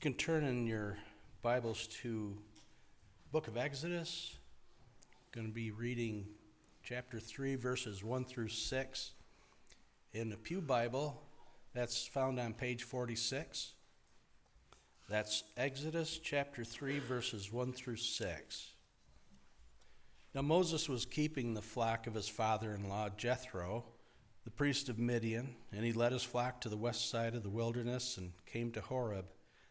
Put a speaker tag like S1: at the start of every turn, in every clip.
S1: You can turn in your Bibles to book of Exodus. Going to be reading chapter 3 verses 1 through 6 in the Pew Bible. That's found on page 46. That's Exodus chapter 3 verses 1 through 6. Now Moses was keeping the flock of his father-in-law Jethro, the priest of Midian, and he led his flock to the west side of the wilderness and came to Horeb,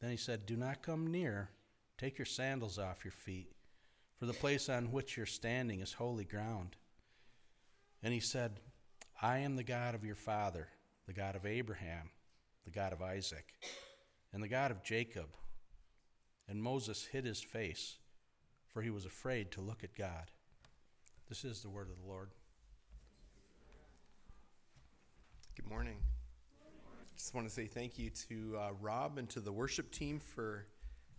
S1: Then he said, Do not come near. Take your sandals off your feet, for the place on which you're standing is holy ground. And he said, I am the God of your father, the God of Abraham, the God of Isaac, and the God of Jacob. And Moses hid his face, for he was afraid to look at God. This is the word of the Lord.
S2: Good morning. Just want to say thank you to uh, Rob and to the worship team for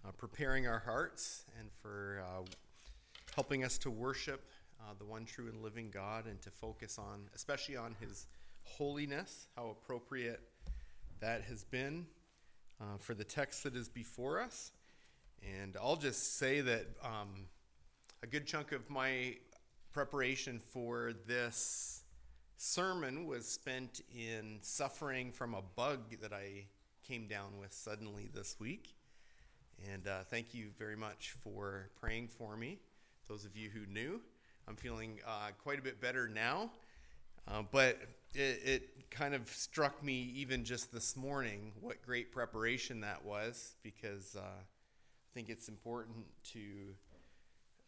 S2: uh, preparing our hearts and for uh, helping us to worship uh, the one true and living God and to focus on, especially on His holiness, how appropriate that has been uh, for the text that is before us. And I'll just say that um, a good chunk of my preparation for this sermon was spent in suffering from a bug that I came down with suddenly this week. And uh, thank you very much for praying for me. Those of you who knew, I'm feeling uh, quite a bit better now. Uh, but it, it, kind of struck me even just this morning what great preparation that was because uh, I think it's important to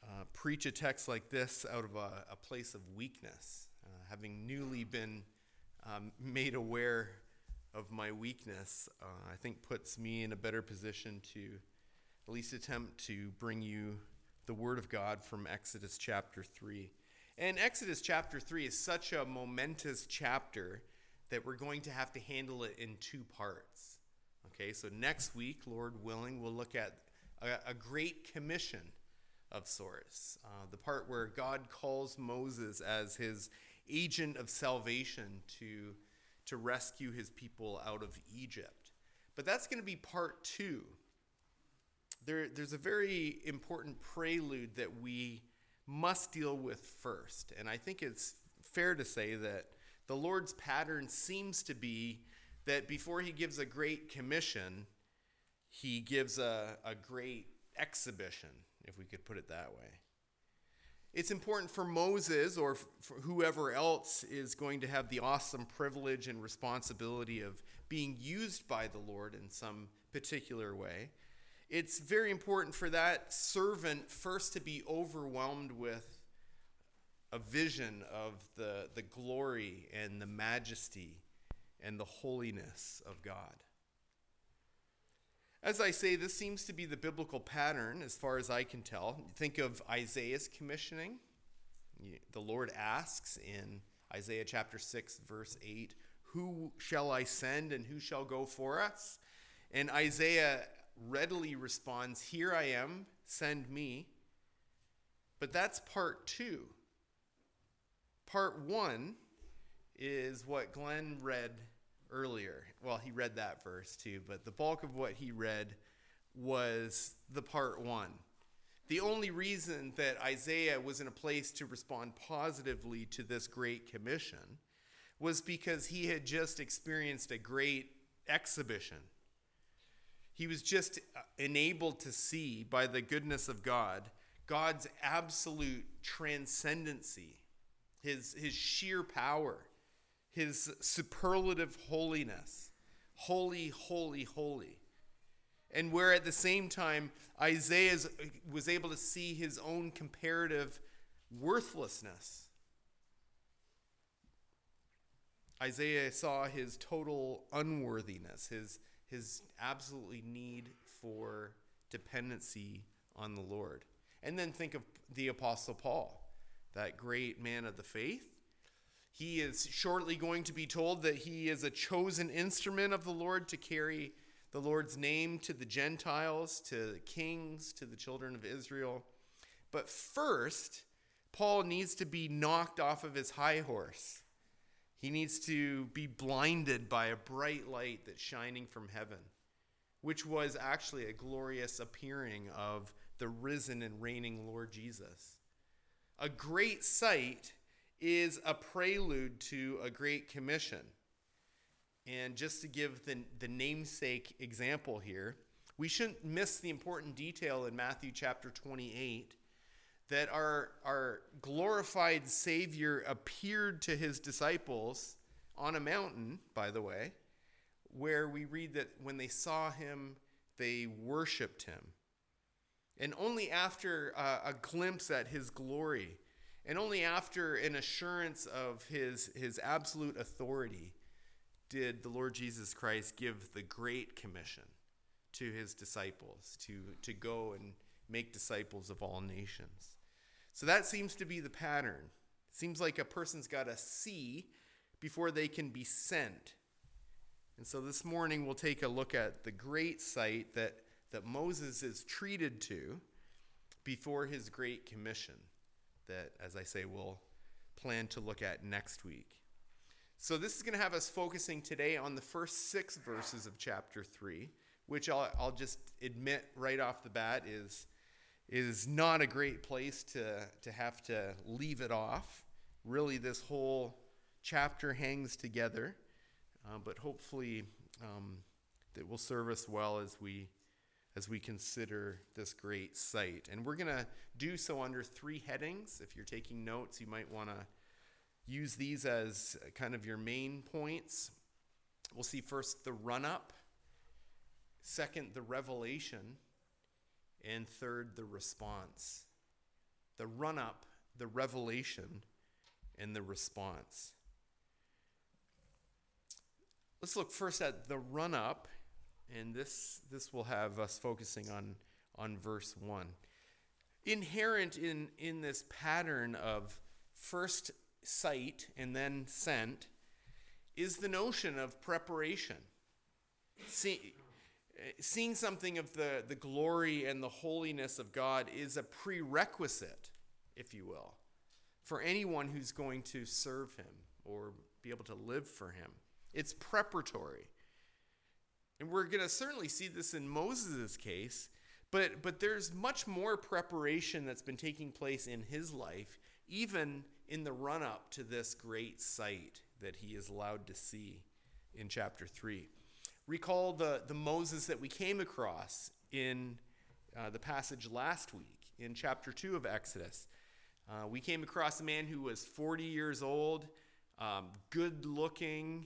S2: uh, preach a text like this out of a, a place of weakness having newly been um, made aware of my weakness, uh, I think puts me in a better position to at least attempt to bring you the Word of God from Exodus chapter 3. And Exodus chapter 3 is such a momentous chapter that we're going to have to handle it in two parts. Okay, so next week, Lord willing, we'll look at a, a great commission of sorts. Uh, the part where God calls Moses as his agent of salvation to, to rescue his people out of Egypt. But that's going to be part two. There, there's a very important prelude that we must deal with first. And I think it's fair to say that the Lord's pattern seems to be that before he gives a great commission, he gives a, a great exhibition, if we could put it that way. It's important for Moses or for whoever else is going to have the awesome privilege and responsibility of being used by the Lord in some particular way. It's very important for that servant first to be overwhelmed with a vision of the, the glory and the majesty and the holiness of God. As I say, this seems to be the biblical pattern as far as I can tell. Think of Isaiah's commissioning. The Lord asks in Isaiah chapter 6, verse 8, Who shall I send and who shall go for us? And Isaiah readily responds, Here I am, send me. But that's part two. Part one is what Glenn read earlier. Well, he read that verse too, but the bulk of what he read was the part one. The only reason that Isaiah was in a place to respond positively to this great commission was because he had just experienced a great exhibition. He was just uh, enabled to see by the goodness of God God's absolute transcendency, his, his sheer power his superlative holiness. Holy, holy, holy. And where at the same time, Isaiah was able to see his own comparative worthlessness. Isaiah saw his total unworthiness, his, his absolutely need for dependency on the Lord. And then think of the Apostle Paul, that great man of the faith. He is shortly going to be told that he is a chosen instrument of the Lord to carry the Lord's name to the Gentiles, to the kings, to the children of Israel. But first, Paul needs to be knocked off of his high horse. He needs to be blinded by a bright light that's shining from heaven, which was actually a glorious appearing of the risen and reigning Lord Jesus. A great sight is a prelude to a great commission. And just to give the, the namesake example here, we shouldn't miss the important detail in Matthew chapter 28 that our, our glorified Savior appeared to his disciples on a mountain, by the way, where we read that when they saw him, they worshiped him. And only after uh, a glimpse at his glory, and only after an assurance of his, his absolute authority, did the Lord Jesus Christ give the Great Commission to his disciples to, to go and make disciples of all nations. So that seems to be the pattern. Seems like a person's got to see before they can be sent. And so this morning we'll take a look at the great sight that, that Moses is treated to before his great commission, that, as I say, we'll plan to look at next week. So this is going to have us focusing today on the first six verses of chapter 3, which I'll, I'll just admit right off the bat is is not a great place to, to have to leave it off. Really, this whole chapter hangs together, uh, but hopefully um, that will serve us well as we as we consider this great sight. And we're going to do so under three headings. If you're taking notes, you might want to use these as kind of your main points. We'll see first the run up, second, the revelation and third, the response. The run up, the revelation, and the response. Let's look first at the run up, and this, this will have us focusing on, on verse 1. Inherent in, in this pattern of first sight and then sent is the notion of preparation. See, seeing something of the, the glory and the holiness of God is a prerequisite, if you will, for anyone who's going to serve Him or be able to live for Him. It's preparatory. And we're going to certainly see this in Moses' case, but, but there's much more preparation that's been taking place in his life, even in the run up to this great sight that he is allowed to see in chapter 3 recall the, the Moses that we came across in uh, the passage last week in chapter 2 of Exodus. Uh, we came across a man who was 40 years old, um, good looking,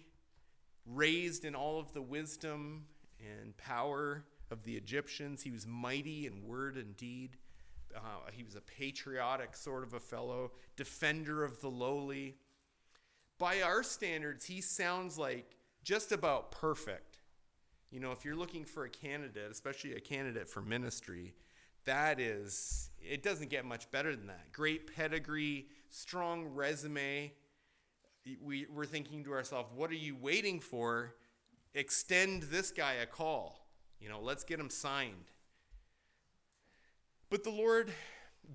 S2: raised in all of the wisdom and power of the Egyptians. He was mighty in word and deed. Uh, he was a patriotic sort of a fellow, defender of the lowly. By our standards, he sounds like just about perfect. You know, if you're looking for a candidate, especially a candidate for ministry, that is, it doesn't get much better than that. Great pedigree, strong resume. We, we're thinking to ourselves, what are you waiting for? Extend this guy a call. You know, let's get him signed. But the Lord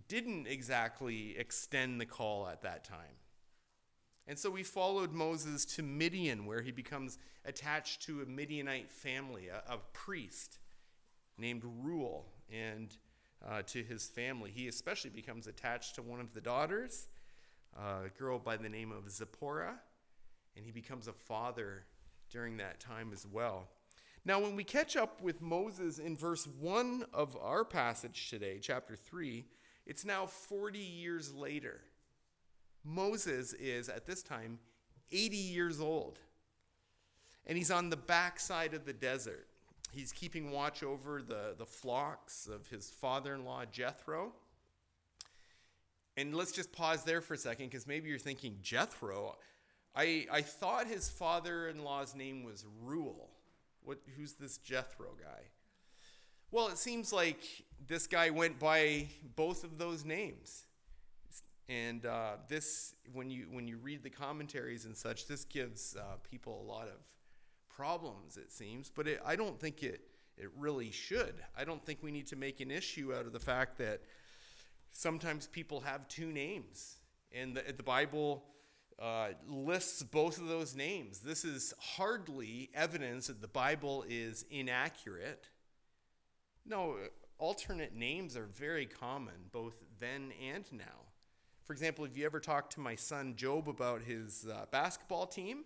S2: didn't exactly extend the call at that time. And so we followed Moses to Midian, where he becomes attached to a Midianite family, a, a priest named Reuel, and uh, to his family. He especially becomes attached to one of the daughters, a girl by the name of Zipporah, and he becomes a father during that time as well. Now, when we catch up with Moses in verse 1 of our passage today, chapter 3, it's now 40 years later. Moses is, at this time, 80 years old. And he's on the backside of the desert. He's keeping watch over the, the flocks of his father in law, Jethro. And let's just pause there for a second because maybe you're thinking, Jethro? I, I thought his father in law's name was Reuel. What, who's this Jethro guy? Well, it seems like this guy went by both of those names. And uh, this, when you when you read the commentaries and such, this gives uh, people a lot of problems. It seems, but it, I don't think it it really should. I don't think we need to make an issue out of the fact that sometimes people have two names, and the, the Bible uh, lists both of those names. This is hardly evidence that the Bible is inaccurate. No, alternate names are very common, both then and now. For example, if you ever talk to my son Job about his uh, basketball team,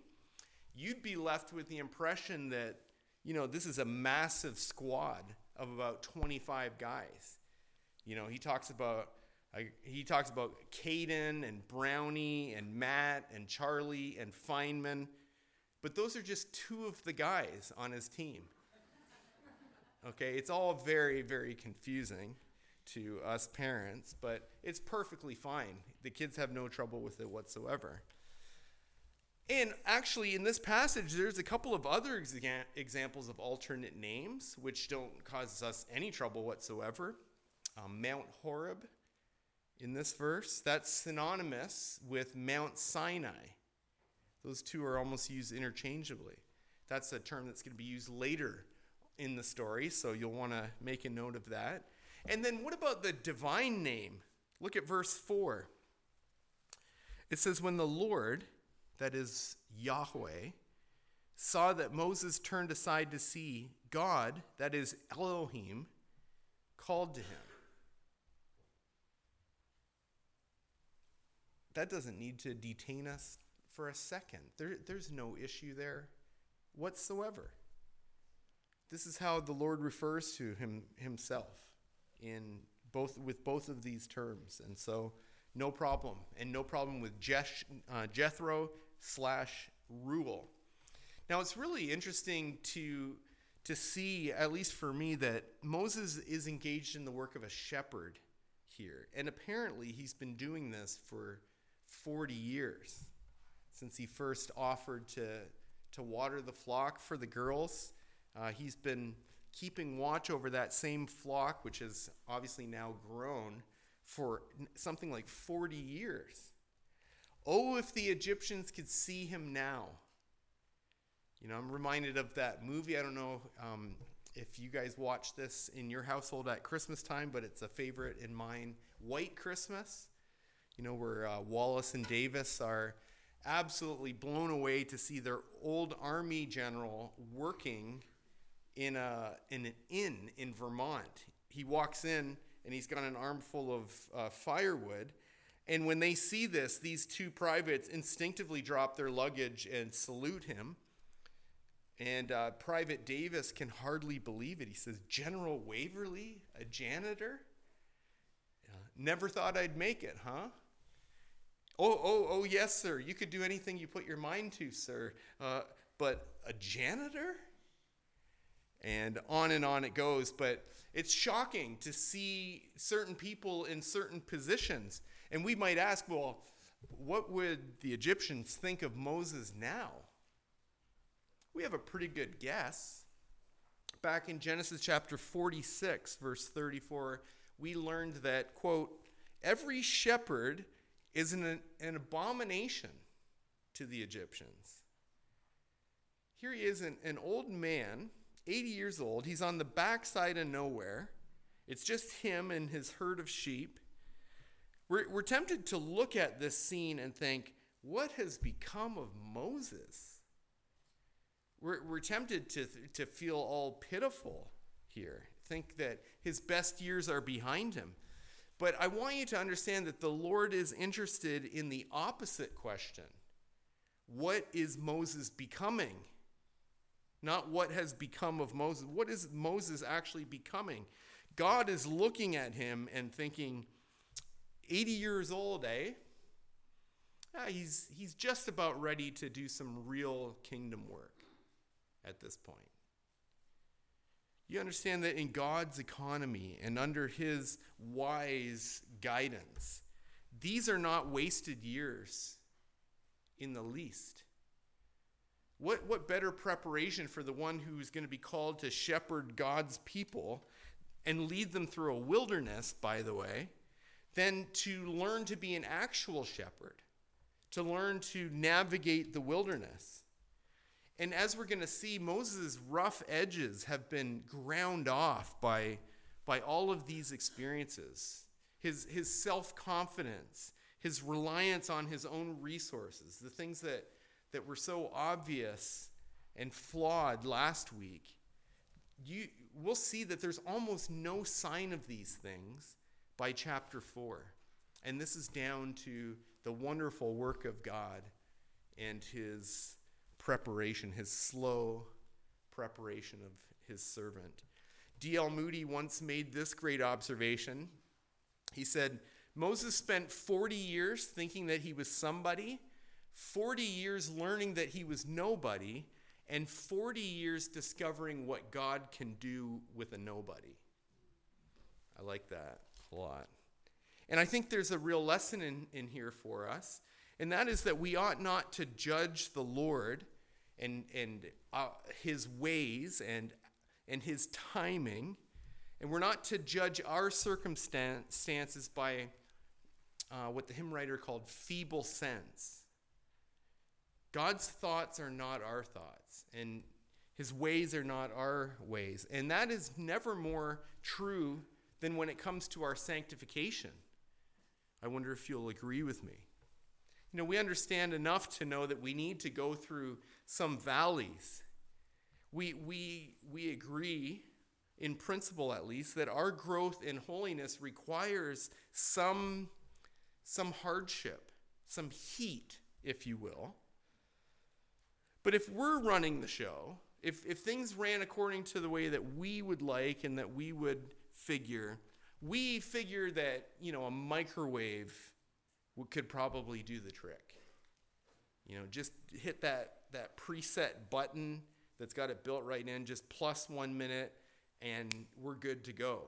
S2: you'd be left with the impression that, you know, this is a massive squad of about 25 guys. You know, he talks about uh, he talks about Caden and Brownie and Matt and Charlie and Feynman, but those are just two of the guys on his team. Okay, it's all very, very confusing to us parents, but it's perfectly fine. The kids have no trouble with it whatsoever. And actually, in this passage, there's a couple of other exa- examples of alternate names which don't cause us any trouble whatsoever. Um, Mount Horeb in this verse, that's synonymous with Mount Sinai. Those two are almost used interchangeably. That's a term that's going to be used later in the story, so you'll want to make a note of that. And then what about the divine name? Look at verse 4. It says, When the Lord, that is Yahweh, saw that Moses turned aside to see, God, that is Elohim, called to him. That doesn't need to detain us for a second. There, there's no issue there whatsoever. This is how the Lord refers to him, himself in both with both of these terms, and so no problem, and no problem with Jesh, uh, Jethro slash Reuel. Now it's really interesting to to see, at least for me, that Moses is engaged in the work of a shepherd here, and apparently he's been doing this for 40 years since he first offered to to water the flock for the girls. Uh, he's been keeping watch over that same flock, which has obviously now grown for something like 40 years. Oh, if the Egyptians could see him now. You know, I'm reminded of that movie. I don't know um, if you guys watch this in your household at Christmas time, but it's a favorite in mine White Christmas. You know, where uh, Wallace and Davis are absolutely blown away to see their old army general working in, a, in an inn in Vermont. He walks in and he's got an armful of uh, firewood. And when they see this, these two privates instinctively drop their luggage and salute him. And uh, Private Davis can hardly believe it. He says, General Waverly, a janitor? Uh, never thought I'd make it, huh? Oh, oh, oh, yes, sir. You could do anything you put your mind to, sir. Uh, but a janitor? and on and on it goes. But it's shocking to see certain people in certain positions. And we might ask, well, what would the Egyptians think of Moses now? We have a pretty good guess. Back in Genesis chapter 46, verse 34, we learned that, quote, every shepherd is an, an abomination to the Egyptians. Here he is, an, an old man 80 years old. He's on the backside of nowhere. It's just him and his herd of sheep. We're, we're tempted to look at this scene and think, what has become of Moses? We're, we're tempted to, to feel all pitiful here, think that his best years are behind him. But I want you to understand that the Lord is interested in the opposite question What is Moses becoming? not what has become of Moses. What is Moses actually becoming? God is looking at him and thinking, 80 years old, eh? Yeah, he's, he's just about ready to do some real kingdom work at this point. You understand that in God's economy and under his wise guidance, these are not wasted years in the least. What, what better preparation for the one who's going to be called to shepherd God's people and lead them through a wilderness, by the way, than to learn to be an actual shepherd, to learn to navigate the wilderness? And as we're going to see, Moses' rough edges have been ground off by, by all of these experiences. His, his self confidence, his reliance on his own resources, the things that, that were so obvious and flawed last week, you, we'll see that there's almost no sign of these things by chapter 4. And this is down to the wonderful work of God and his preparation, his slow preparation of his servant. D.L. Moody once made this great observation. He said, Moses spent 40 years thinking that he was somebody, 40 years learning that he was nobody, and 40 years discovering what God can do with a nobody. I like that a lot. And I think there's a real lesson in, in here for us, and that is that we ought not to judge the Lord and, and uh, his ways and, and his timing, and we're not to judge our circumstances by uh, what the hymn writer called feeble sense. God's thoughts are not our thoughts, and his ways are not our ways. And that is never more true than when it comes to our sanctification. I wonder if you'll agree with me. You know, we understand enough to know that we need to go through some valleys. We, we, we agree, in principle at least, that our growth in holiness requires some some hardship, some heat, if you will. But if we're running the show, if, if things ran according to the way that we would like and that we would figure, we figure that, you know, a microwave could probably do the trick. You know, just hit that, that preset button that's got it built right in, just plus one minute, and we're good to go.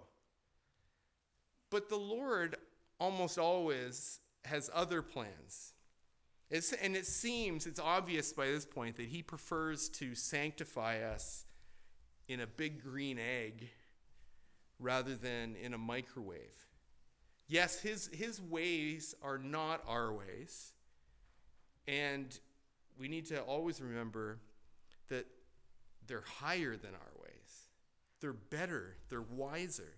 S2: But the Lord almost always has other plans. It's, and it seems, it's obvious by this point, that he prefers to sanctify us in a big green egg rather than in a microwave. Yes, his, his ways are not our ways. And we need to always remember that they're higher than our ways, they're better, they're wiser.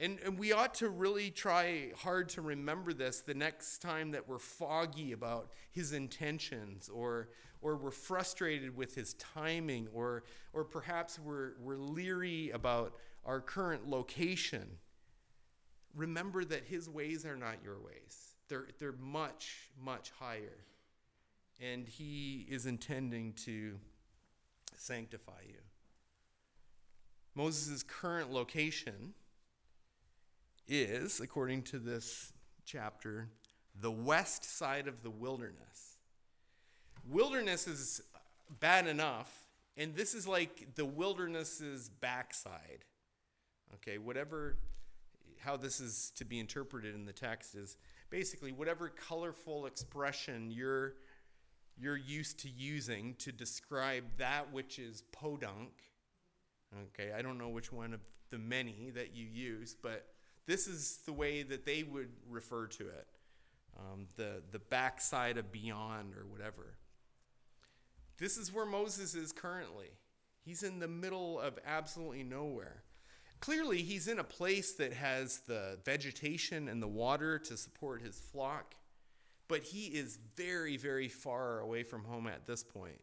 S2: And, and we ought to really try hard to remember this the next time that we're foggy about his intentions or, or we're frustrated with his timing or, or perhaps we're, we're leery about our current location. Remember that his ways are not your ways, they're, they're much, much higher. And he is intending to sanctify you. Moses' current location is, according to this chapter, the west side of the wilderness. Wilderness is bad enough, and this is like the wilderness's backside. Okay, whatever, how this is to be interpreted in the text is basically whatever colorful expression you're you're used to using to describe that which is podunk. Okay, I don't know which one of the many that you use, but this is the way that they would refer to it um, the, the backside of beyond or whatever. This is where Moses is currently. He's in the middle of absolutely nowhere. Clearly, he's in a place that has the vegetation and the water to support his flock, but he is very, very far away from home at this point.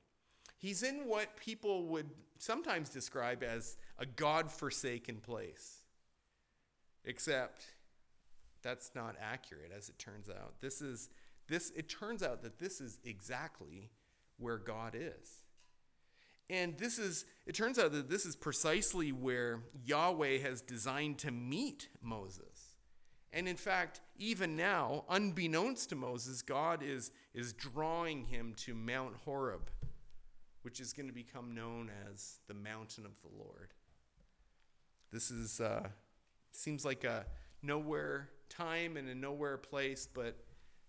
S2: He's in what people would sometimes describe as a God forsaken place. Except that's not accurate as it turns out. This is this it turns out that this is exactly where God is. And this is it turns out that this is precisely where Yahweh has designed to meet Moses. And in fact, even now, unbeknownst to Moses, God is, is drawing him to Mount Horeb, which is going to become known as the mountain of the Lord. This is uh, Seems like a nowhere time and a nowhere place, but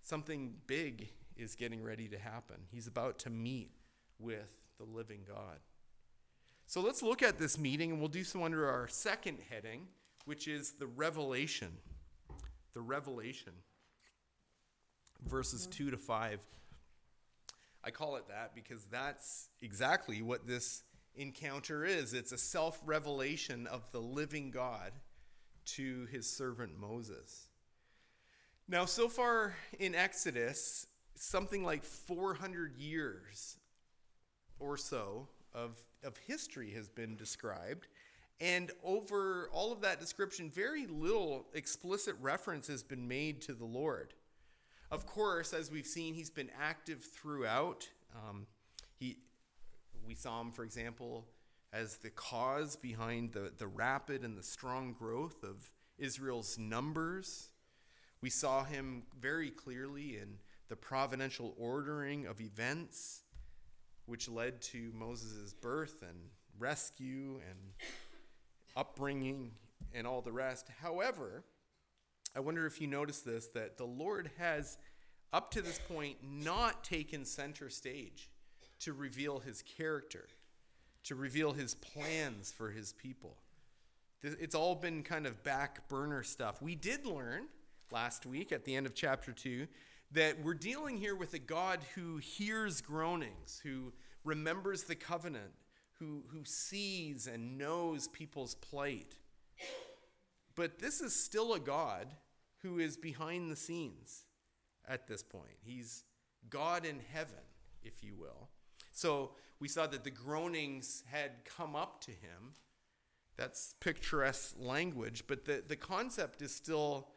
S2: something big is getting ready to happen. He's about to meet with the living God. So let's look at this meeting, and we'll do so under our second heading, which is the revelation. The revelation. Verses 2 to 5. I call it that because that's exactly what this encounter is it's a self revelation of the living God to his servant Moses. Now, so far in Exodus, something like 400 years or so of, of history has been described. And over all of that description, very little explicit reference has been made to the Lord. Of course, as we've seen, he's been active throughout. Um, he, we saw him, for example, as the cause behind the, the rapid and the strong growth of Israel's numbers. We saw him very clearly in the providential ordering of events, which led to Moses' birth and rescue and upbringing and all the rest. However, I wonder if you notice this that the Lord has, up to this point, not taken center stage to reveal his character, to reveal his plans for his people. It's all been kind of back burner stuff. We did learn last week at the end of chapter 2 that we're dealing here with a God who hears groanings, who remembers the covenant, who, who sees and knows people's plight. But this is still a God who is behind the scenes at this point. He's God in heaven, if you will. So we saw that the groanings had come up to him. That's picturesque language, but the, the concept is still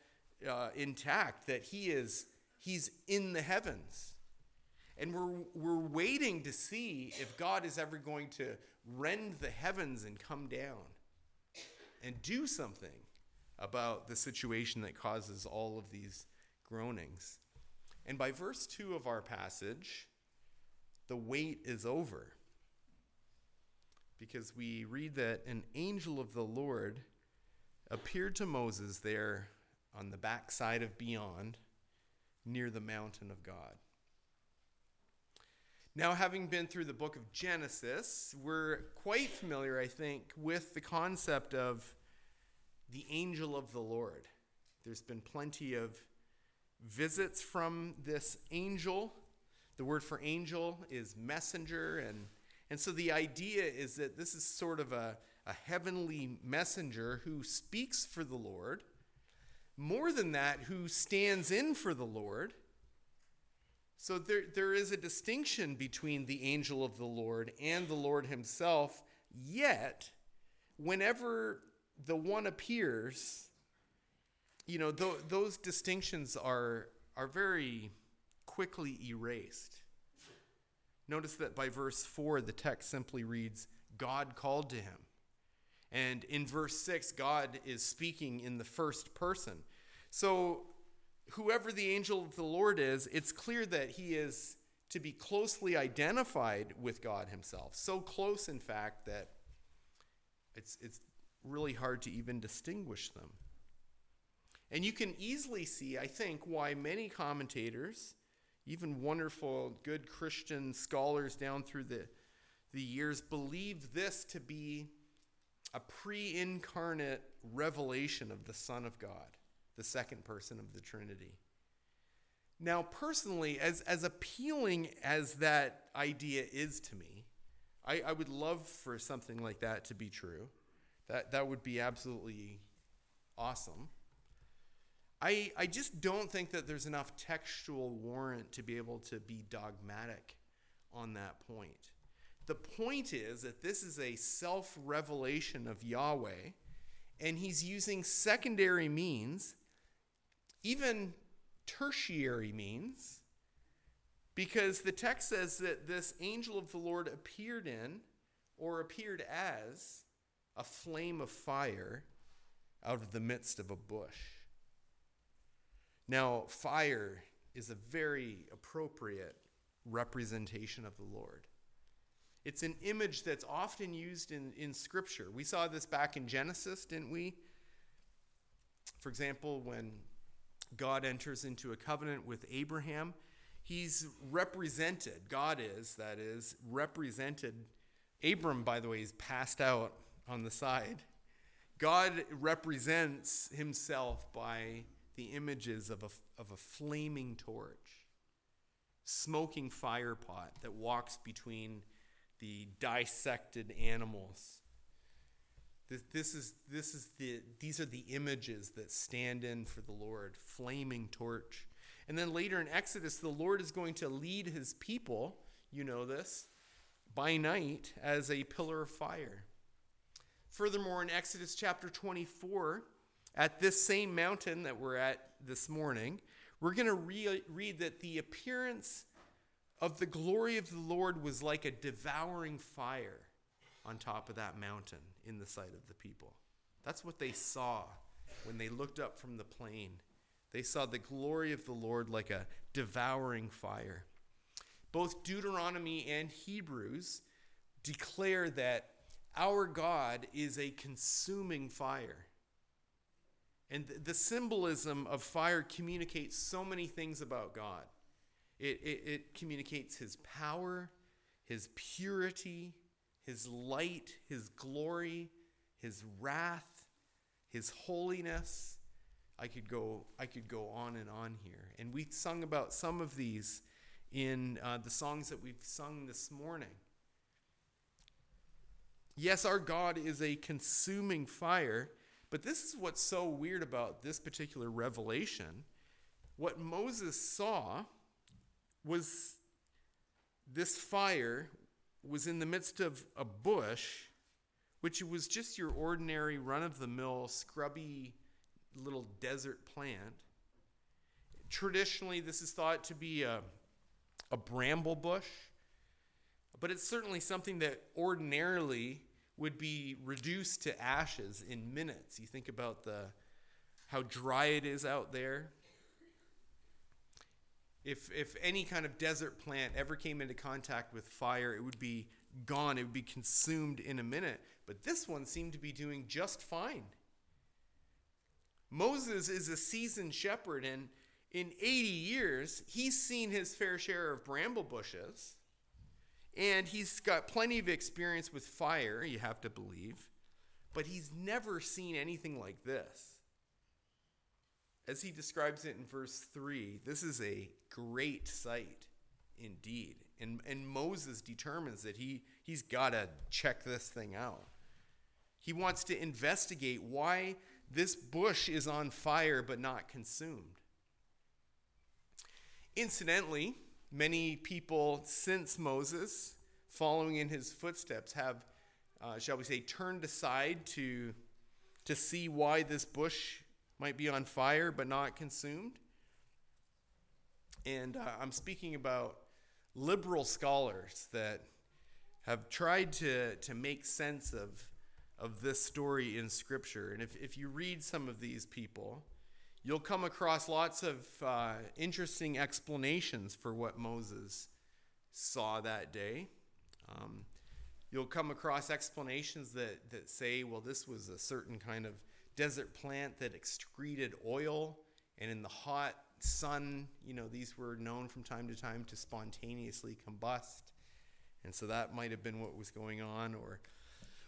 S2: uh, intact that he is he's in the heavens. And we're, we're waiting to see if God is ever going to rend the heavens and come down and do something about the situation that causes all of these groanings. And by verse 2 of our passage, the wait is over. Because we read that an angel of the Lord appeared to Moses there on the backside of beyond, near the mountain of God. Now, having been through the book of Genesis, we're quite familiar, I think, with the concept of the angel of the Lord. There's been plenty of visits from this angel. The word for angel is messenger, and, and so the idea is that this is sort of a, a heavenly messenger who speaks for the Lord more than that, who stands in for the Lord. So there, there is a distinction between the angel of the Lord and the Lord himself, yet, whenever the one appears, you know, th- those distinctions are, are very quickly erased. Notice that by verse 4, the text simply reads, God called to him. And in verse 6, God is speaking in the first person. So, whoever the angel of the Lord is, it's clear that he is to be closely identified with God himself. So close, in fact, that it's, it's really hard to even distinguish them. And you can easily see, I think, why many commentators, even wonderful, good Christian scholars down through the, the years, believe this to be a pre incarnate revelation of the Son of God the second person of the Trinity. Now, personally, as, as appealing as that idea is to me, I, I would love for something like that to be true. That, that would be absolutely awesome. I, I just don't think that there's enough textual warrant to be able to be dogmatic on that point. The point is that this is a self revelation of Yahweh, and he's using secondary means even tertiary means, because the text says that this angel of the Lord appeared in or appeared as a flame of fire out of the midst of a bush. Now, fire is a very appropriate representation of the Lord. It's an image that's often used in, in Scripture. We saw this back in Genesis, didn't we? For example, when God enters into a covenant with Abraham, He's represented, God is, that is, represented. Abram, by the way, is passed out on the side. God represents himself by the images of a, of a flaming torch, smoking fire pot that walks between the dissected animals. This, this, is, this is the, these are the images that stand in for the Lord flaming torch. And then later in Exodus, the Lord is going to lead his people, you know this, by night as a pillar of fire. Furthermore, in Exodus chapter 24, at this same mountain that we're at this morning, we're going to re- read that the appearance of the glory of the Lord was like a devouring fire on top of that mountain in the sight of the people. That's what they saw when they looked up from the plain. They saw the glory of the Lord like a devouring fire. Both Deuteronomy and Hebrews declare that our God is a consuming fire. And the symbolism of fire communicates so many things about God. It, it, it, communicates his power, his purity, his light, his glory, his wrath, his holiness. I could go I could go on and on here. And we sung about some of these in uh, the songs that we've sung this morning. Yes, our God is a consuming fire, but this is what's so weird about this particular revelation. What Moses saw was this fire was in the midst of a bush, which was just your ordinary run of the mill, scrubby little desert plant. Traditionally, this is thought to be a, a bramble bush, but it's certainly something that ordinarily would be reduced to ashes in minutes. You think about the how dry it is out there. If, if any kind of desert plant ever came into contact with fire, it would be gone. It would be consumed in a minute. But this one seemed to be doing just fine. Moses is a seasoned shepherd, and in 80 years, he's seen his fair share of bramble bushes. And he's got plenty of experience with fire, you have to believe. But he's never seen anything like this. As he describes it in verse 3, this is a great sight indeed. And, and Moses determines that he, he's got to check this thing out. He wants to investigate why this bush is on fire but not consumed. Incidentally, many people since Moses, following in his footsteps, have, uh, shall we say, turned aside to, to see why this bush might be on fire but not consumed. And uh, I'm speaking about liberal scholars that have tried to, to make sense of, of this story in Scripture. And if, if you read some of these people, you'll come across lots of uh, interesting explanations for what Moses saw that day. Um, you'll come across explanations that, that say, well, this was a certain kind of desert plant that excreted oil, and in the hot sun, you know, these were known from time to time to spontaneously combust. And so that might have been what was going on or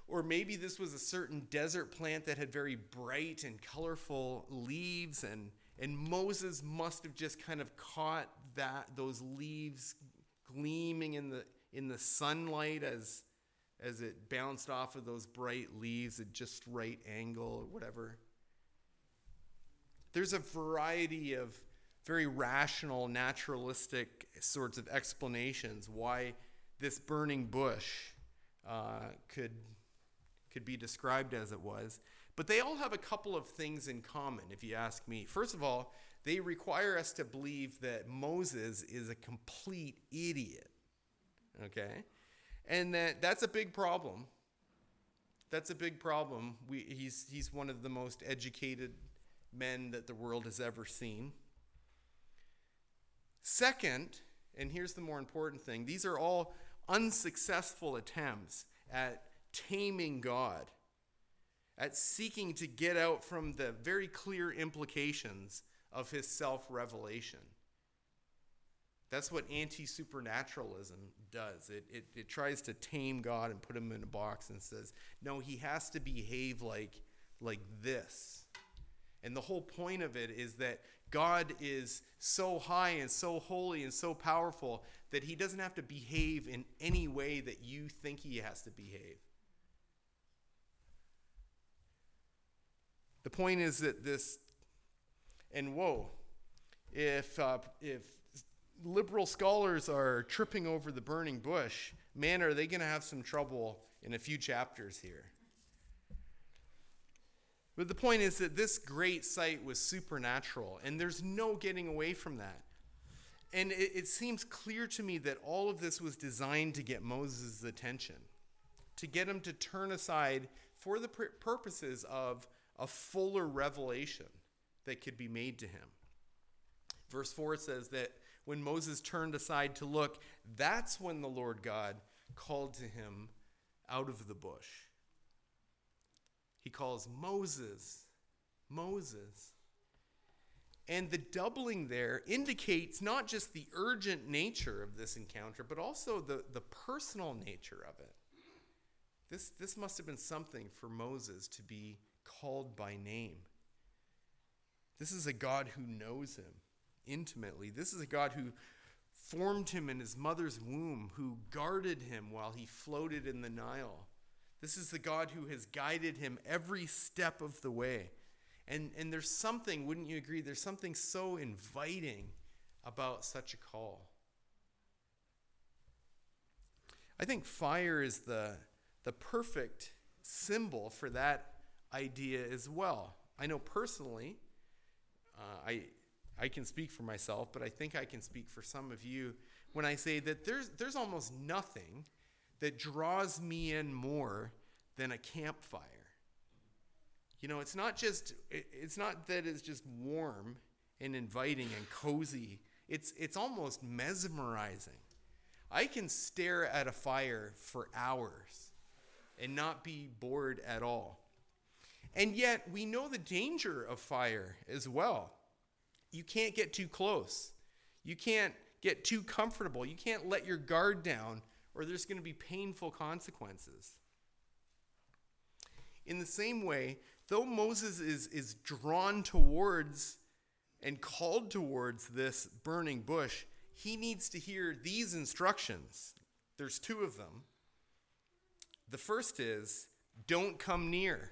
S2: or maybe this was a certain desert plant that had very bright and colorful leaves and and Moses must have just kind of caught that those leaves gleaming in the in the sunlight as as it bounced off of those bright leaves at just right angle or whatever. There's a variety of very rational, naturalistic sorts of explanations why this burning bush uh, could, could be described as it was. But they all have a couple of things in common, if you ask me. First of all, they require us to believe that Moses is a complete idiot. Okay? And that that's a big problem. That's a big problem. We, he's, he's one of the most educated men that the world has ever seen. Second, and here's the more important thing these are all unsuccessful attempts at taming God, at seeking to get out from the very clear implications of his self revelation. That's what anti supernaturalism does. It, it, it tries to tame God and put him in a box and says, no, he has to behave like, like this. And the whole point of it is that God is so high and so holy and so powerful that he doesn't have to behave in any way that you think he has to behave. The point is that this, and whoa, if, uh, if liberal scholars are tripping over the burning bush, man, are they going to have some trouble in a few chapters here. But the point is that this great sight was supernatural, and there's no getting away from that. And it, it, seems clear to me that all of this was designed to get Moses' attention, to get him to turn aside for the pr- purposes of a fuller revelation that could be made to him. Verse 4 says that when Moses turned aside to look, that's when the Lord God called to him out of the bush. He calls Moses, Moses. And the doubling there indicates not just the urgent nature of this encounter, but also the, the personal nature of it. This, this must have been something for Moses to be called by name. This is a God who knows him intimately. This is a God who formed him in his mother's womb, who guarded him while he floated in the Nile. This is the God who has guided him every step of the way. And, and there's something, wouldn't you agree? There's something so inviting about such a call. I think fire is the, the perfect symbol for that idea as well. I know personally, uh, I, I can speak for myself, but I think I can speak for some of you when I say that there's, there's almost nothing that draws me in more than a campfire. You know, it's not just it's not that it's just warm and inviting and cozy. It's it's almost mesmerizing. I can stare at a fire for hours and not be bored at all. And yet, we know the danger of fire as well. You can't get too close. You can't get too comfortable. You can't let your guard down or there's going to be painful consequences. In the same way, though Moses is, is drawn towards and called towards this burning bush, he needs to hear these instructions. There's two of them. The first is don't come near.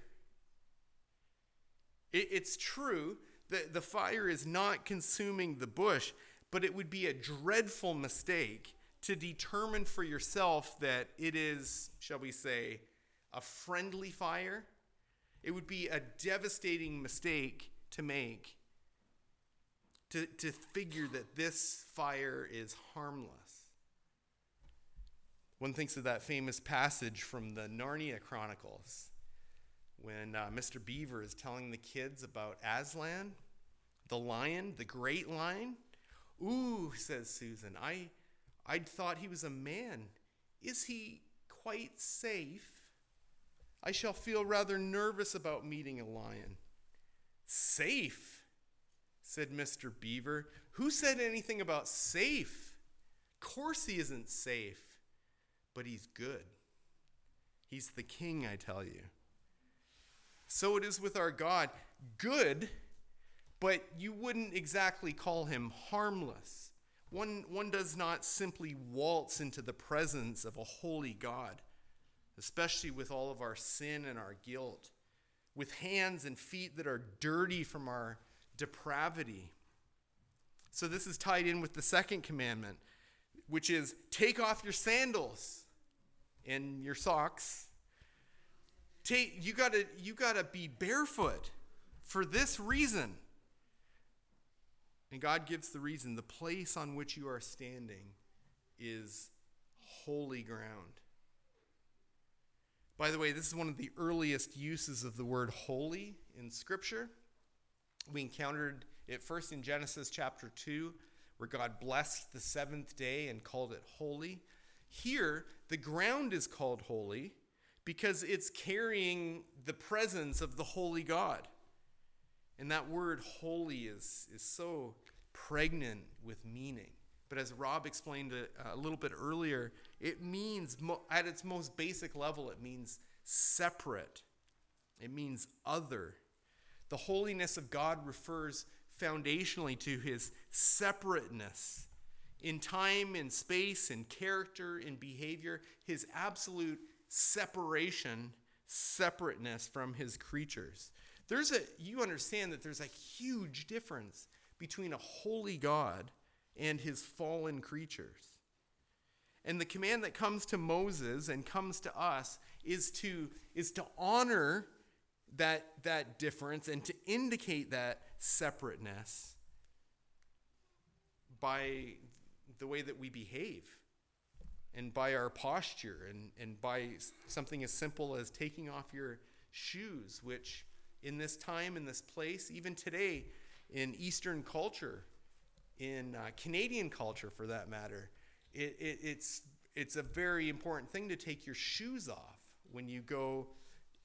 S2: It, it's true that the fire is not consuming the bush, but it would be a dreadful mistake to determine for yourself that it is, shall we say, a friendly fire. It would be a devastating mistake to make to, to figure that this fire is harmless. One thinks of that famous passage from the Narnia Chronicles when uh, Mr. Beaver is telling the kids about Aslan, the lion, the great lion. Ooh, says Susan, I, I'd thought he was a man. Is he quite safe? I shall feel rather nervous about meeting a lion. Safe, said Mr. Beaver. Who said anything about safe? Course he isn't safe, but he's good. He's the king, I tell you. So it is with our God. Good, but you wouldn't exactly call him harmless. One, one does not simply waltz into the presence of a holy God especially with all of our sin and our guilt, with hands and feet that are dirty from our depravity. So, this is tied in with the second commandment, which is take off your sandals and your socks. Take, you gotta, you gotta be barefoot for this reason. And God gives the reason the place on which you are standing is holy ground. By the way, this is one of the earliest uses of the word holy in Scripture. We encountered it first in Genesis chapter 2, where God blessed the seventh day and called it holy. Here, the ground is called holy because it's carrying the presence of the holy God. And that word holy is, is so pregnant with meaning. But as Rob explained a, uh, a little bit earlier, it means, mo- at its most basic level, it means separate, it means other. The holiness of God refers foundationally to his separateness in time, in space, in character, in behavior, his absolute separation, separateness from his creatures. There's a you understand that there's a huge difference between a holy God and his fallen creatures. And the command that comes to Moses and comes to us is to is to honor that that difference and to indicate that separateness by the way that we behave and by our posture and, and by something as simple as taking off your shoes, which in this time, in this place, even today, in Eastern culture, in uh, Canadian culture for that matter, it, it, it's, it's a very important thing to take your shoes off when you go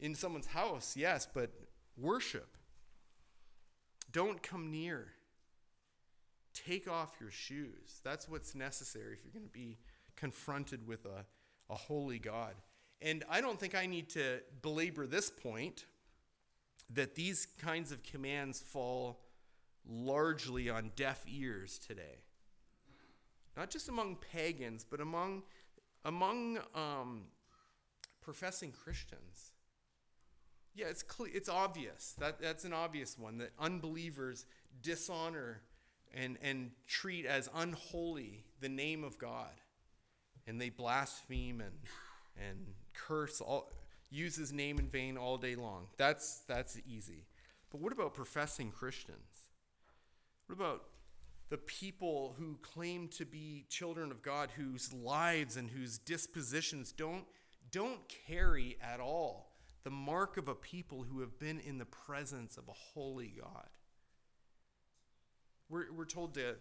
S2: in someone's house, yes, but worship. Don't come near. Take off your shoes. That's what's necessary if you're going to be confronted with a, a holy God. And I don't think I need to belabor this point that these kinds of commands fall largely on deaf ears today. Not just among pagans, but among, among um, professing Christians. Yeah, it's, clear, it's obvious. That, that's an obvious one that unbelievers dishonor and, and treat as unholy the name of God. And they blaspheme and, and curse, all, use his name in vain all day long. That's, that's easy. But what about professing Christians? What about the people who claim to be children of God, whose lives and whose dispositions don't, don't carry at all the mark of a people who have been in the presence of a holy God? We're, we're told to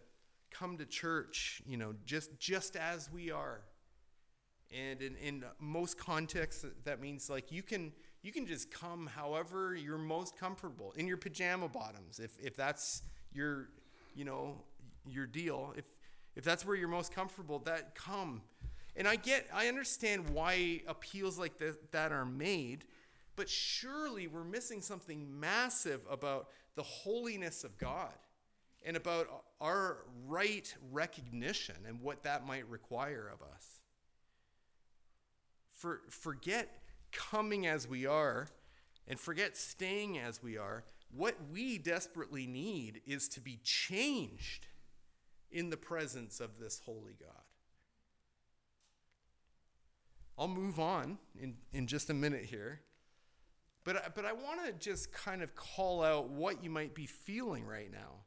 S2: come to church, you know, just, just as we are. And in, in most contexts, that means like you can you can just come however you're most comfortable in your pajama bottoms, if if that's your you know your deal. If if that's where you're most comfortable, that come. And I get I understand why appeals like that, that are made, but surely we're missing something massive about the holiness of God and about our right recognition and what that might require of us. For, forget coming as we are and forget staying as we are. What we desperately need is to be changed in the presence of this holy God. I'll move on in, in just a minute here. But, but I want to just kind of call out what you might be feeling right now.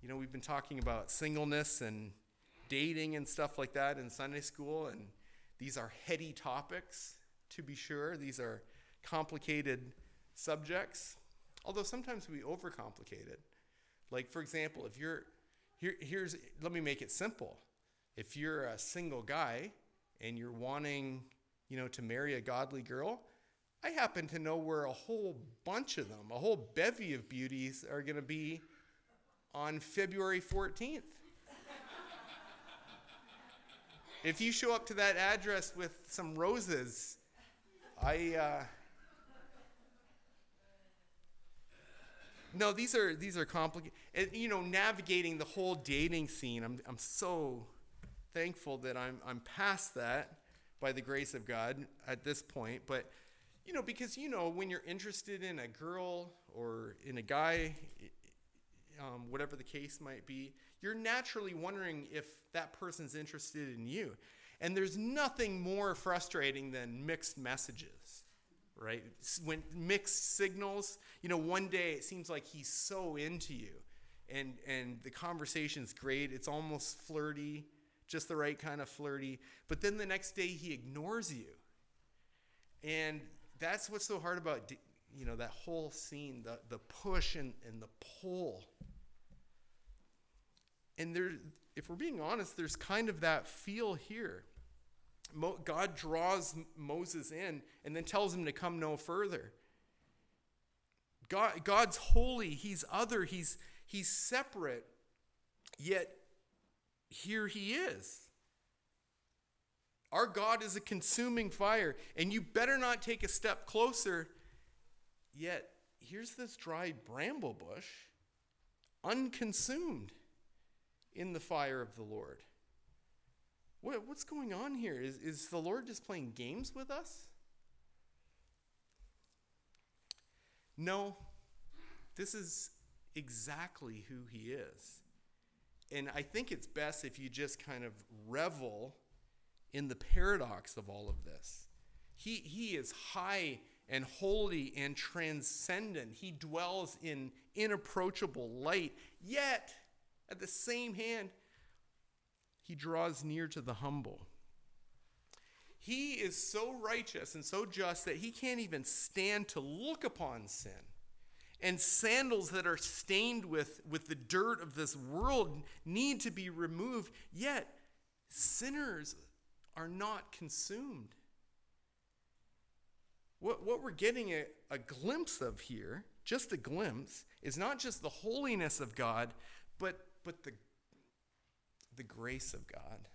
S2: You know, we've been talking about singleness and dating and stuff like that in Sunday school, and these are heady topics, to be sure. These are complicated subjects, although sometimes we overcomplicate it. Like, for example, if you're here, here's let me make it simple. If you're a single guy and you're wanting, you know, to marry a godly girl, I happen to know where a whole bunch of them, a whole bevy of beauties are going to be on February 14th. If you show up to that address with some roses, I. Uh, no, these are these are complicated. You know, navigating the whole dating scene. I'm I'm so thankful that I'm I'm past that by the grace of God at this point. But you know, because you know, when you're interested in a girl or in a guy, um, whatever the case might be, you're naturally wondering if that person's interested in you. And there's nothing more frustrating than mixed messages, right? When mixed signals, you know, one day it seems like he's so into you and, and the conversation's great, it's almost flirty, just the right kind of flirty. But then the next day he ignores you. And that's what's so hard about you know that whole scene the, the push and, and the pull and there, if we're being honest, there's kind of that feel here. Mo- God draws Moses in and then tells him to come no further. God, God's holy, he's other, he's, he's separate, yet here he is. Our God is a consuming fire, and you better not take a step closer. Yet, here's this dry bramble bush, unconsumed in the fire of the Lord. What, what's going on here? Is, is the Lord just playing games with us? No, this is exactly who he is. And I think it's best if you just kind of revel in the paradox of all of this. He, he is high and holy and transcendent. He dwells in inapproachable light. Yet, at the same hand, he draws near to the humble. He is so righteous and so just that he can't even stand to look upon sin. And sandals that are stained with, with the dirt of this world need to be removed, yet sinners are not consumed. What, what we're getting a, a glimpse of here, just a glimpse, is not just the holiness of God, but, but the, the grace of God.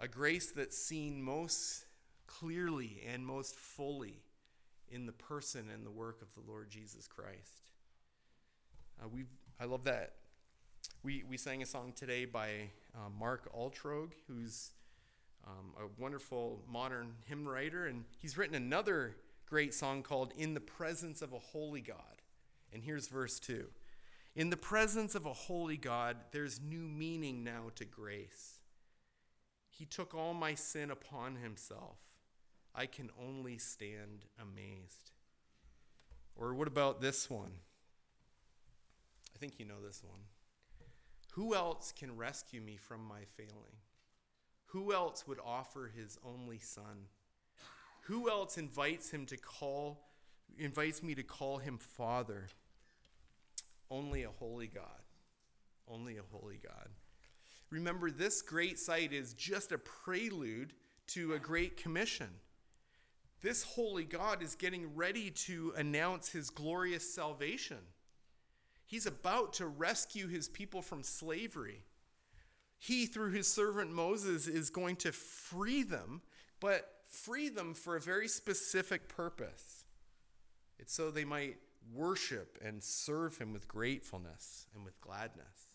S2: A grace that's seen most clearly and most fully in the person and the work of the Lord Jesus Christ. Uh, we I love that. We, we sang a song today by uh, Mark Altrogge, who's um, a wonderful modern hymn writer, and he's written another great song called In the Presence of a Holy God. And here's verse 2 In the presence of a holy God, there's new meaning now to grace. He took all my sin upon himself. I can only stand amazed. Or what about this one? I think you know this one. Who else can rescue me from my failing? Who else would offer his only son? Who else invites him to call invites me to call him father? Only a holy God. Only a holy God. Remember this great sight is just a prelude to a great commission. This holy God is getting ready to announce his glorious salvation. He's about to rescue his people from slavery. He, through his servant Moses, is going to free them, but free them for a very specific purpose. It's so they might worship and serve him with gratefulness and with gladness.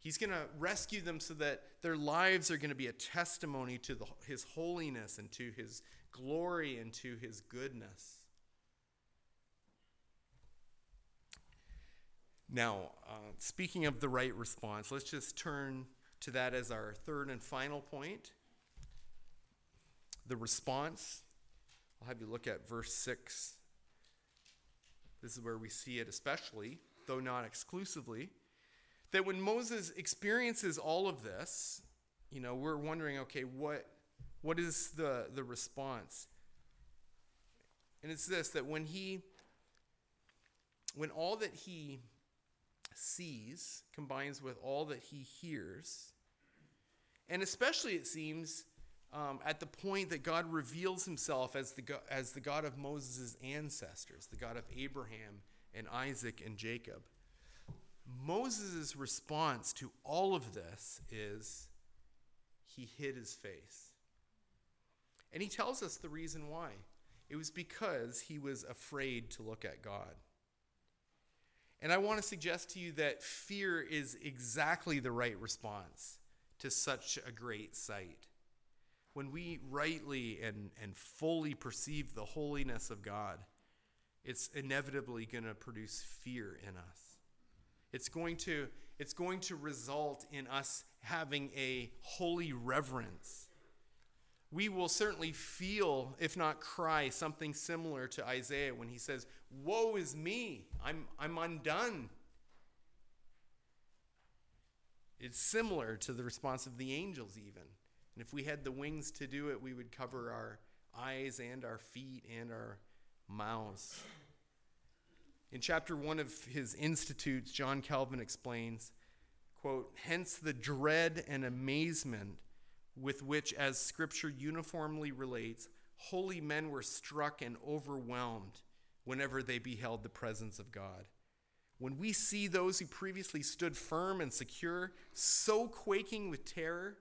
S2: He's going to rescue them so that their lives are going to be a testimony to the, his holiness and to his glory and to his goodness. Now, uh, speaking of the right response, let's just turn to that as our third and final point. The response. I'll have you look at verse 6. This is where we see it, especially, though not exclusively, that when Moses experiences all of this, you know, we're wondering, okay, what, what is the, the response? And it's this that when he, when all that he sees combines with all that he hears. And especially, it seems, um, at the point that God reveals himself as the, as the God of Moses' ancestors, the God of Abraham and Isaac and Jacob. Moses' response to all of this is he hid his face. And he tells us the reason why. It was because he was afraid to look at God. And I want to suggest to you that fear is exactly the right response to such a great sight. When we rightly and, and fully perceive the holiness of God, it's inevitably going to produce fear in us. It's going to, it's going to result in us having a holy reverence we will certainly feel, if not cry, something similar to Isaiah when he says, Woe is me, I'm, I'm undone. It's similar to the response of the angels, even. And if we had the wings to do it, we would cover our eyes and our feet and our mouths. In chapter one of his Institutes, John Calvin explains, quote, Hence the dread and amazement with which, as Scripture uniformly relates, holy men were struck and overwhelmed whenever they beheld the presence of God. when we see those who previously stood firm and secure so quaking with terror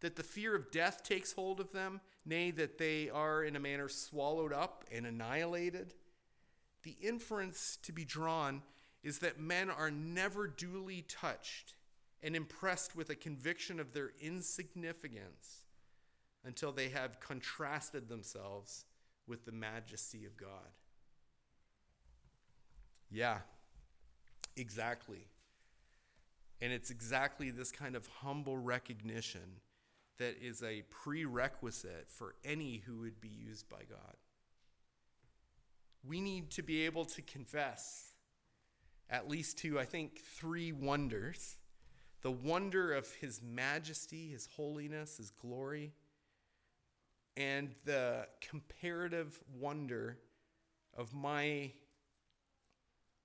S2: that the fear of death takes hold of them, nay, that they are in a manner swallowed up and annihilated, the inference to be drawn is that men are never duly touched and impressed with a conviction of their insignificance until they have contrasted themselves with the majesty of God. Yeah, exactly. And it's exactly this kind of humble recognition that is a prerequisite for any who would be used by God. We need to be able to confess at least to, I think, three wonders the wonder of His majesty, His holiness, His glory, and the comparative wonder of my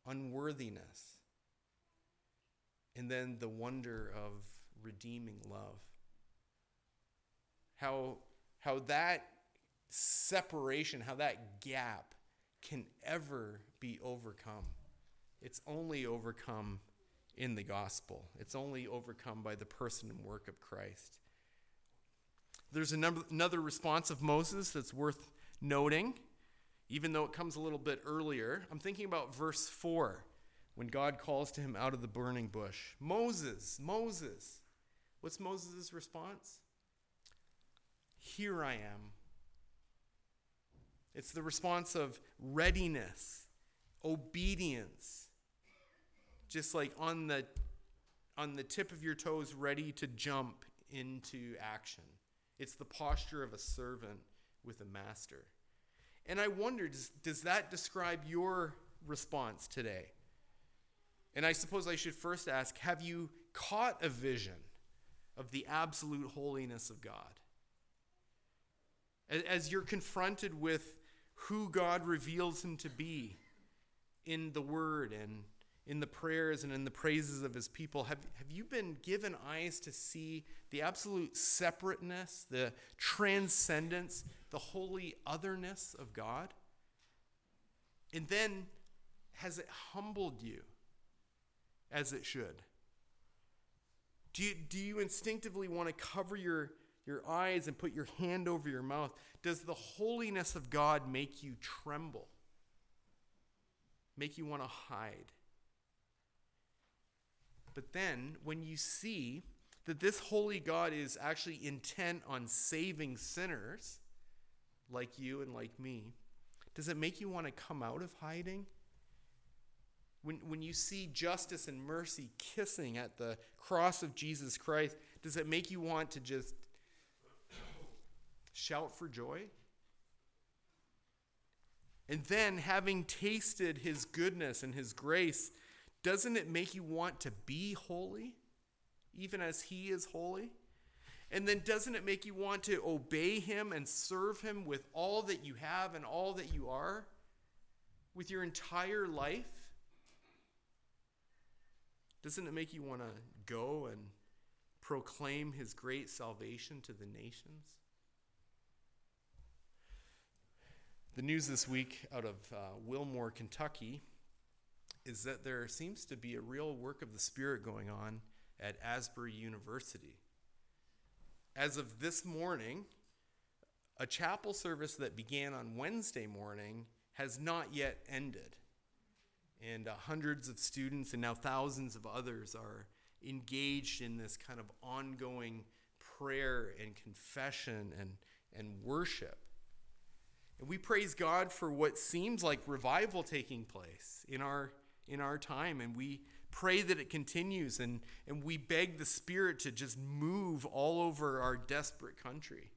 S2: unworthiness, and then the wonder of redeeming love. How, how that separation, how that gap can ever be overcome. It's only overcome in the gospel, it's only overcome by the person and work of Christ. There's number, another response of Moses that's worth noting, even though it comes a little bit earlier. I'm thinking about verse 4 when God calls to him out of the burning bush Moses, Moses. What's Moses' response? Here I am. It's the response of readiness, obedience, just like on the on the tip of your toes ready to jump into action. It's the posture of a servant with a master. And I wonder does, does that describe your response today? And I suppose I should first ask have you caught a vision of the absolute holiness of God? As you're confronted with who God reveals him to be in the Word and in the prayers and in the praises of his people, have, have you been given eyes to see the absolute separateness, the transcendence, the holy otherness of God? And then, has it humbled you as it should? Do you, do you instinctively want to cover your, your eyes and put your hand over your mouth? Does the holiness of God make you tremble? Make you want to hide? But then, when you see that this holy God is actually intent on saving sinners like you and like me, does it make you want to come out of hiding? When, when you see justice and mercy kissing at the cross of Jesus Christ, does it make you want to just shout for joy? And then, having tasted his goodness and his grace, doesn't it make you want to be holy, even as He is holy? And then doesn't it make you want to obey Him and serve Him with all that you have and all that you are? With your entire life? Doesn't it make you want to go and proclaim His great salvation to the nations? The news this week out of uh, Wilmore, Kentucky is that there seems to be a real work of the Spirit going on at Asbury University. As of this morning, a chapel service that began on Wednesday morning has not yet ended. And uh, hundreds of students and now thousands of others are engaged in this kind of ongoing prayer and confession and, and worship. And we praise God for what seems like revival taking place in our in our time. And we pray that it continues. And, and we beg the Spirit to just move all over our desperate country.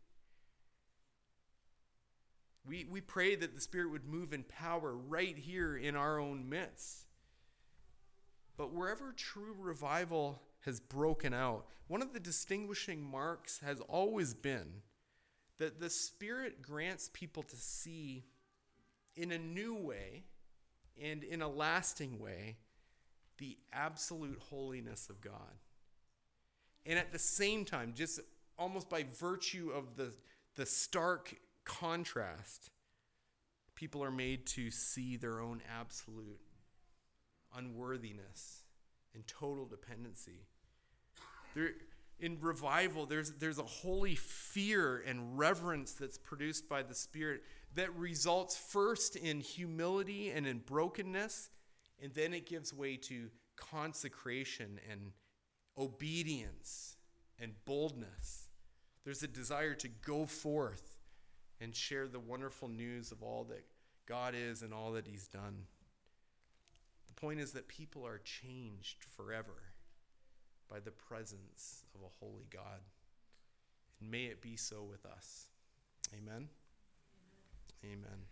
S2: We, we pray that the Spirit would move in power right here in our own midst. But wherever true revival has broken out, one of the distinguishing marks has always been that the Spirit grants people to see in a new way and in a lasting way the absolute holiness of God. And at the same time, just almost by virtue of the, the stark contrast, people are made to see their own absolute unworthiness and total dependency. There, in revival, there's, there's a holy fear and reverence that's produced by the Spirit that results first in humility and in brokenness, and then it gives way to consecration and obedience and boldness. There's a desire to go forth and share the wonderful news of all that God is and all that He's done. The point is that people are changed forever by the presence of a holy God. And may it be so with us. Amen. Amen.